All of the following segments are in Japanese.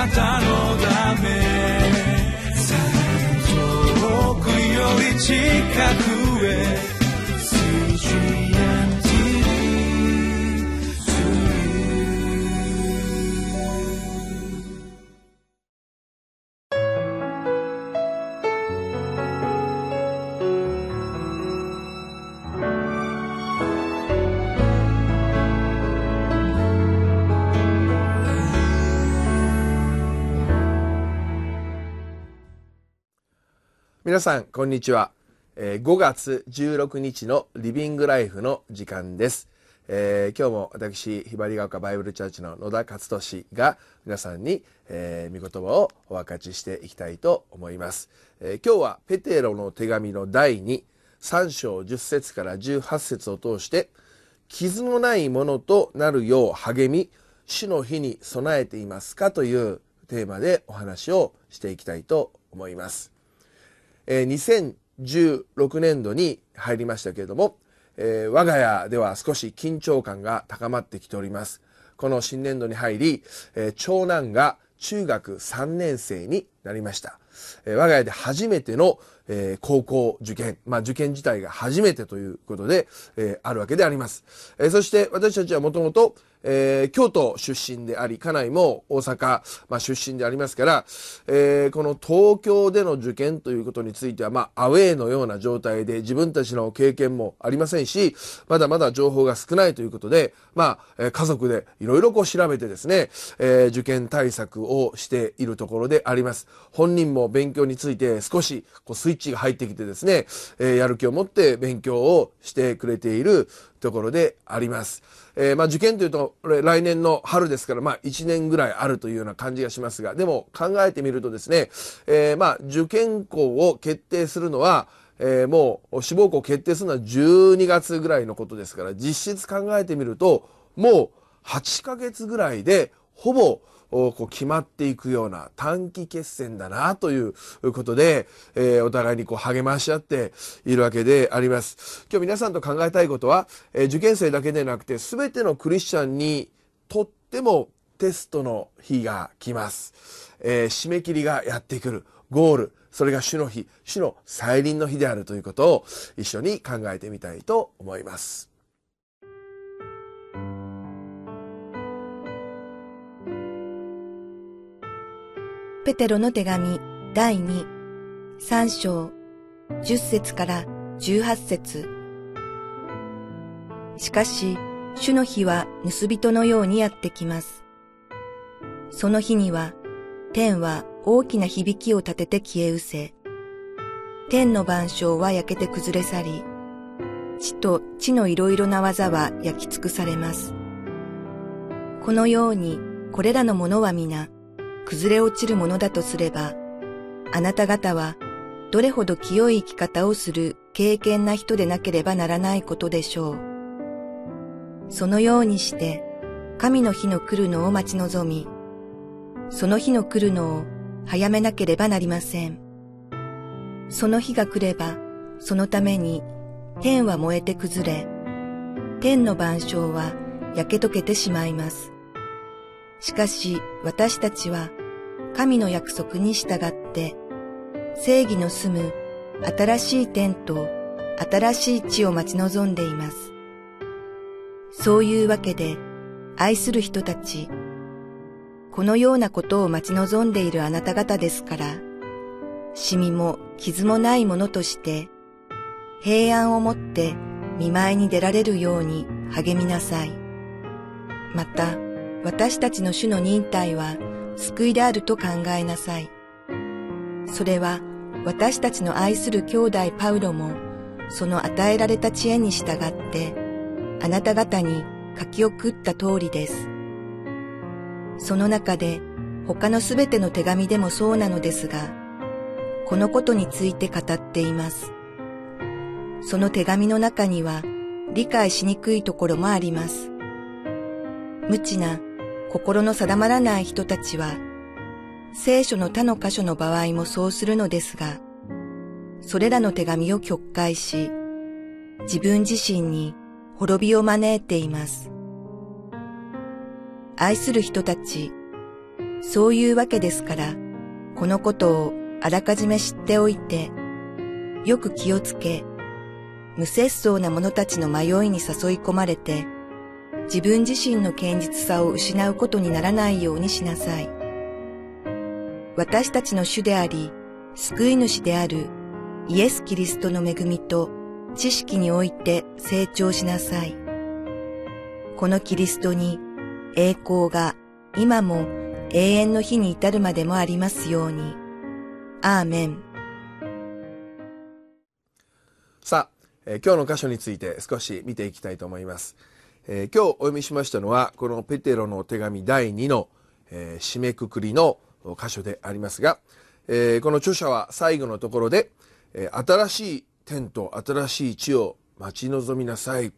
なたのため。遠くより近く。皆さんこんにちは、えー、5月16日のリビングライフの時間です、えー、今日も私ひばりが丘バイブルチャーチの野田勝利が皆さんに、えー、御言葉をお分かちしていきたいと思います、えー、今日はペテロの手紙の第23章10節から18節を通して傷のないものとなるよう励み主の日に備えていますかというテーマでお話をしていきたいと思います。えー、2016年度に入りましたけれども、えー、我が家では少し緊張感が高まってきております。この新年度に入り、えー、長男が中学3年生になりました。えー、我が家で初めての、えー、高校受験、まあ受験自体が初めてということで、えー、あるわけであります。え、そして私たちはもともと、えー、京都出身であり、家内も大阪、まあ、出身でありますから、えー、この東京での受験ということについては、まあ、アウェーのような状態で自分たちの経験もありませんし、まだまだ情報が少ないということで、まあ、家族でいろいろこう調べてですね、えー、受験対策をしているところであります。本人も勉強について少しこうスイッチが入ってきてですね、えー、やる気を持って勉強をしてくれているところであります。えー、まあ受験というと、来年の春ですから、まあ1年ぐらいあるというような感じがしますが、でも考えてみるとですね、えー、まあ受験校を決定するのは、えー、もう志望校決定するのは12月ぐらいのことですから、実質考えてみると、もう8ヶ月ぐらいで、ほぼこう決まっていくような短期決戦だなということで、えー、お互いにこう励まし合っているわけであります。今日皆さんと考えたいことは、えー、受験生だけでなくて全てのクリスチャンにとってもテストの日が来ます。えー、締め切りがやってくる。ゴール。それが主の日、主の再臨の日であるということを一緒に考えてみたいと思います。ペテロの手紙第2、3章、10節から18節しかし、主の日は盗人のようにやってきます。その日には、天は大きな響きを立てて消え失せ、天の万象は焼けて崩れ去り、地と地のいろいろな技は焼き尽くされます。このように、これらのものは皆、崩れ落ちるものだとすれば、あなた方はどれほど清い生き方をする敬虔な人でなければならないことでしょう。そのようにして、神の日の来るのを待ち望み、その日の来るのを早めなければなりません。その日が来れば、そのために天は燃えて崩れ、天の万象は焼け溶けてしまいます。しかし私たちは神の約束に従って正義の住む新しい天と新しい地を待ち望んでいます。そういうわけで愛する人たち、このようなことを待ち望んでいるあなた方ですから、シミも傷もないものとして平安をもって見舞いに出られるように励みなさい。また、私たちの主の忍耐は救いであると考えなさい。それは私たちの愛する兄弟パウロもその与えられた知恵に従ってあなた方に書き送った通りです。その中で他のすべての手紙でもそうなのですが、このことについて語っています。その手紙の中には理解しにくいところもあります。無知な心の定まらない人たちは、聖書の他の箇所の場合もそうするのですが、それらの手紙を曲解し、自分自身に滅びを招いています。愛する人たち、そういうわけですから、このことをあらかじめ知っておいて、よく気をつけ、無節操な者たちの迷いに誘い込まれて、自分自身の堅実さを失うことにならないようにしなさい。私たちの主であり、救い主であるイエス・キリストの恵みと知識において成長しなさい。このキリストに栄光が今も永遠の日に至るまでもありますように。アーメン。さあ、えー今日の箇所について少し見ていきたいと思います。えー今日お読みしましたのは、このペテロの手紙第2の、えー締めくくりの箇所でありますが、えーこの著者は最後のところで、え新しい天と新しい地を待ち望みなさい。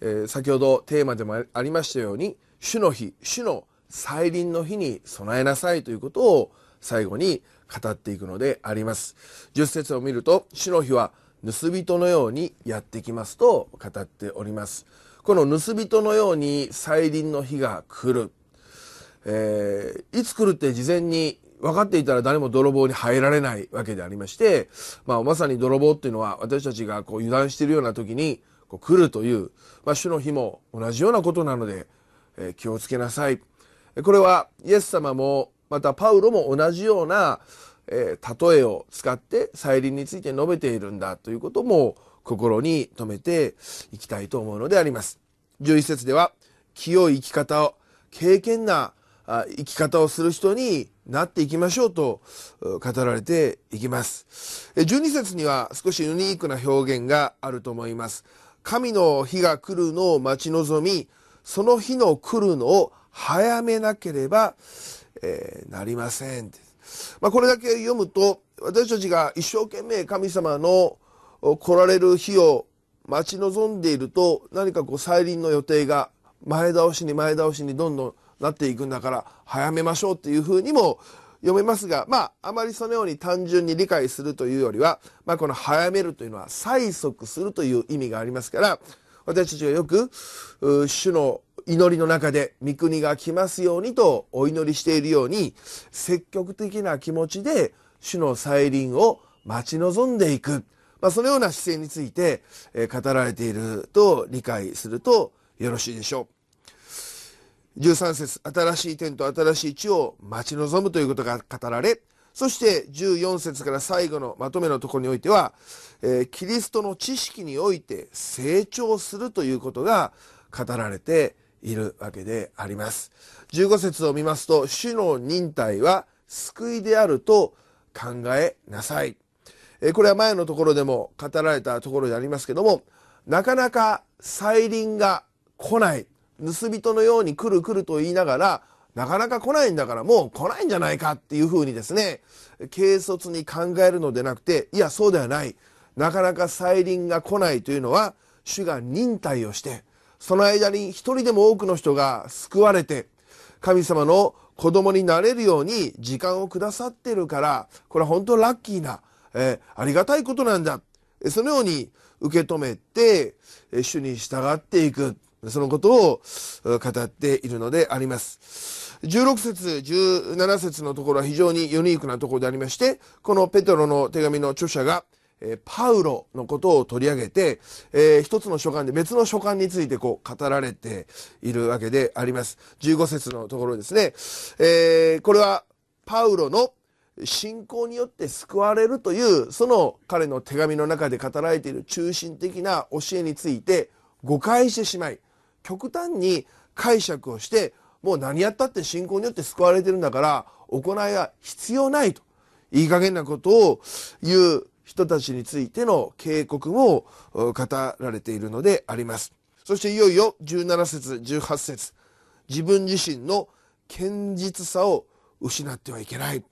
え先ほどテーマでもありましたように、主の日、主の再臨の日に備えなさいということを最後に語っていくのであります。10節を見ると、主の日は盗人のようにやってきますと語っております。この盗人のように再臨の日が来る。えーいつ来るって事前に分かっていたら誰も泥棒に入られないわけでありまして、まあ、まさに泥棒っていうのは私たちがこう油断しているような時にこう来るという、まあ、主の日も同じようなことなので、えー気をつけなさい。これはイエス様もまたパウロも同じような、えー例えを使って再臨について述べているんだということも心に留めていきたいと思うのであります。11節では清い生き方を敬虔な生き方をする人になっていきましょうと語られていきます。12節には少しユニークな表現があると思います。神の日が来るのを待ち望み、その日の来るのを早めなければ、えーなりません。まあ、これだけ読むと、私たちが一生懸命神様の来られる日を待ち望んでいると、何かこう再臨の予定が前倒しに前倒しにどんどんなっていくんだから早めましょうっていうふうにも読めますが、まあ、あまりそのように単純に理解するというよりは、まあ、この早めるというのは催促するという意味がありますから、私たちがよく、主の祈りの中で御国が来ますようにとお祈りしているように、積極的な気持ちで主の再臨を待ち望んでいく。まあ、そのような姿勢について、えー語られていると理解するとよろしいでしょう。13節新しい天と新しい地を待ち望むということが語られ、そして14節から最後のまとめのところにおいては、えーキリストの知識において成長するということが語られているわけであります。15節を見ますと、主の忍耐は救いであると考えなさい。えこれは前のところでも語られたところでありますけども、なかなか再臨が来ない。盗人のように来る来ると言いながら、なかなか来ないんだからもう来ないんじゃないかっていうふうにですね、軽率に考えるのでなくて、いや、そうではない。なかなか再臨が来ないというのは、主が忍耐をして、その間に一人でも多くの人が救われて、神様の子供になれるように時間をくださってるから、これは本当ラッキーな、えーありがたいことなんだ。そのように受け止めて、主に従っていく。そのことを語っているのであります。16節、17節のところは非常にユニークなところでありまして、このペトロの手紙の著者が、えパウロのことを取り上げて、えー一つの書簡で別の書簡についてこう語られているわけであります。15節のところですね。えーこれはパウロの信仰によって救われるという、その彼の手紙の中で語られている中心的な教えについて誤解してしまい、極端に解釈をして、もう何やったって信仰によって救われてるんだから、行いは必要ないと。いい加減なことを言う人たちについての警告も語られているのであります。そしていよいよ17節、18節自分自身の堅実さを失ってはいけない。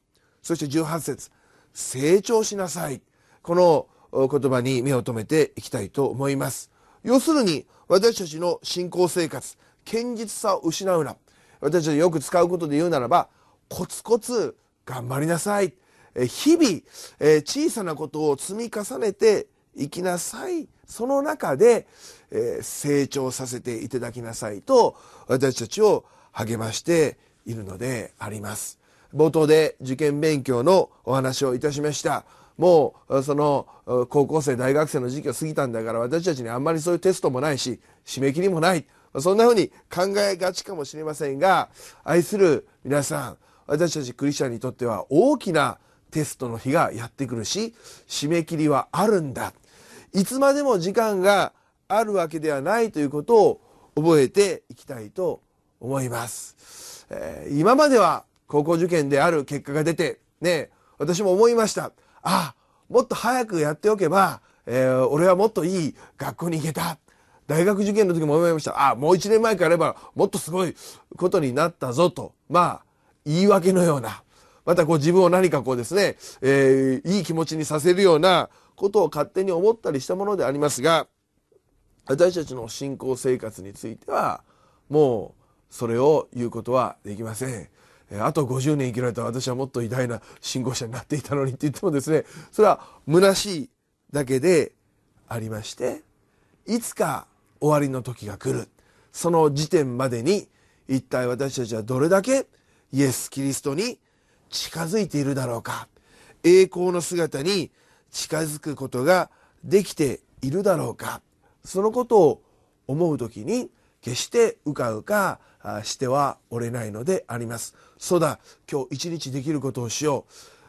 そして18節成長しなさい。この言葉に目を留めていきたいと思います。要するに私たちの信仰生活、堅実さを失うな。私たちよく使うことで言うならば、コツコツ頑張りなさい。日々、小さなことを積み重ねていきなさい。その中で、成長させていただきなさいと、私たちを励ましているのであります冒頭で受験勉強のお話をいたしました。もうその高校生大学生の時期を過ぎたんだから私たちにあんまりそういうテストもないし締め切りもない。そんなふうに考えがちかもしれませんが愛する皆さん私たちクリスチャンにとっては大きなテストの日がやってくるし締め切りはあるんだ。いつまでも時間があるわけではないということを覚えていきたいと思います、えー、今までは高校受験である結果が出てね私も思いました。あもっと早くやっておけば、えー、俺はもっといい学校に行けた。大学受験の時も思いました。あもう1年前からやればもっとすごいことになったぞと。まあ言い訳のような。またこう自分を何かこうですね、えー、いい気持ちにさせるようなことを勝手に思ったりしたものでありますが私たちの信仰生活についてはもうそれを言うことはできません。あと50年生きられた私はもっと偉大な信仰者になっていたのにって言ってもですねそれは虚しいだけでありましていつか終わりの時が来る。その時点までに一体私たちはどれだけイエス・キリストに近づいているだろうか。栄光の姿に近づくことができているだろうか。そのことを思う時に決してうかうかしてはおれないのであります。そうだ今日一日できることをしよ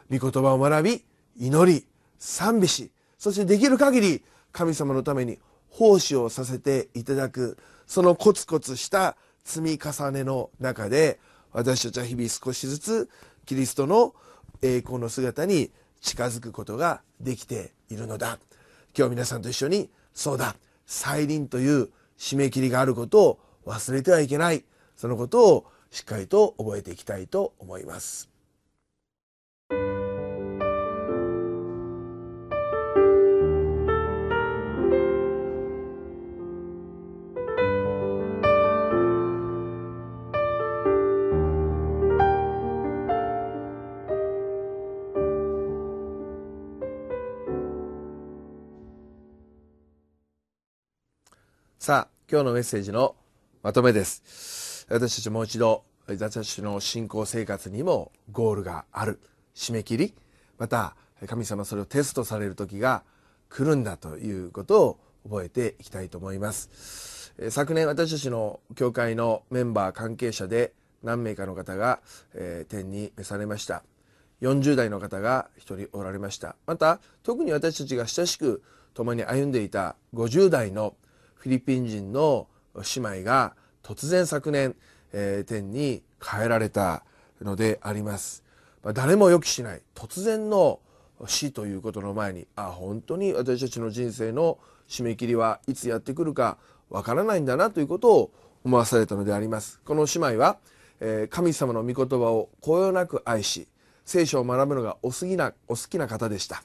う御言葉を学び祈り賛美しそしてできる限り神様のために奉仕をさせていただくそのコツコツした積み重ねの中で私たちは日々少しずつキリストの栄光の姿に近づくことができているのだ今日皆さんと一緒にそうだ再臨という締め切りがあることを忘れてはいけない。そのことをしっかりと覚えていきたいと思います。今日のメッセージのまとめです。私たちもう一度、私たちの信仰生活にもゴールがある。締め切り、また神様それをテストされる時が来るんだということを覚えていきたいと思います。昨年私たちの教会のメンバー関係者で何名かの方が、えー、天に召されました。40代の方が1人おられました。また特に私たちが親しく共に歩んでいた50代のフィリピン人の姉妹が突然昨年、えー、天に帰られたのであります。まあ、誰も予期しない突然の死ということの前にあ本当に私たちの人生の締め切りはいつやってくるかわからないんだなということを思わされたのであります。この姉妹は、えー、神様の御言葉をこよなく愛し聖書を学ぶのがお好きなお好きな方でした。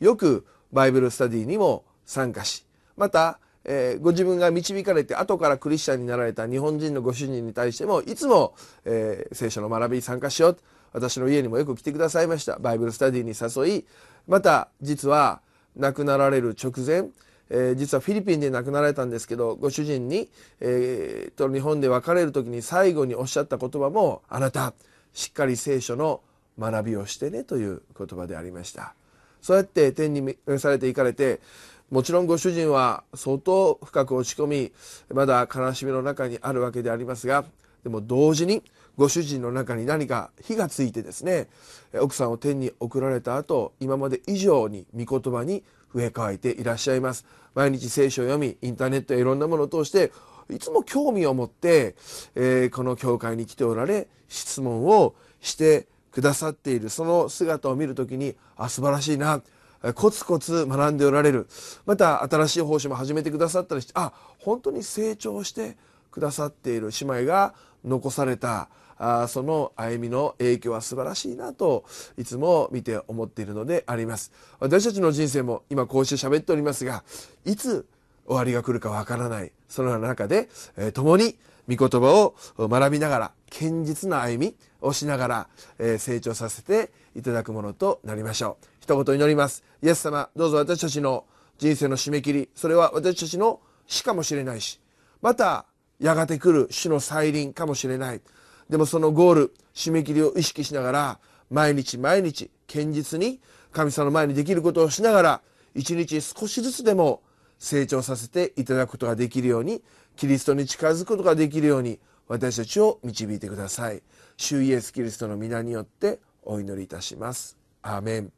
よくバイブルスタディにも参加しまたえー、ご自分が導かれて後からクリスチャンになられた日本人のご主人に対してもいつも、えー、聖書の学びに参加しよう私の家にもよく来てくださいました。バイブルスタディに誘いまた実は亡くなられる直前、えー、実はフィリピンで亡くなられたんですけどご主人に、えー、と日本で別れる時に最後におっしゃった言葉もあなたしっかり聖書の学びをしてねという言葉でありました。そうやって天に召されていかれてもちろんご主人は相当深く落ち込みまだ悲しみの中にあるわけでありますがでも同時にご主人の中に何か火がついてですね奥さんを天に送られた後今まで以上に御言葉に増え乾いていらっしゃいます。毎日聖書を読みインターネットやいろんなものを通していつも興味を持って、えー、この教会に来ておられ質問をしてくださっているその姿を見る時にあ素晴らしいな。コツコツ学んでおられる。また新しい奉仕も始めてくださったりしてあ本当に成長してくださっている姉妹が残されたあその歩みの影響は素晴らしいなといつも見て思っているのであります。私たちの人生も今こうして喋っておりますがいつ終わりが来るかわからないその中で、えー、共に御言葉を学びながら堅実な歩みをしながら、えー、成長させていただくものとなりましょう。一言祈りますイエス様どうぞ私たちの人生の締め切りそれは私たちの死かもしれないしまたやがて来る死の再臨かもしれないでもそのゴール、締め切りを意識しながら、毎日毎日、堅実に神様の前にできることをしながら、一日少しずつでも成長させていただくことができるように、キリストに近づくことができるように、私たちを導いてください。主イエスキリストの皆によってお祈りいたします。アーメン。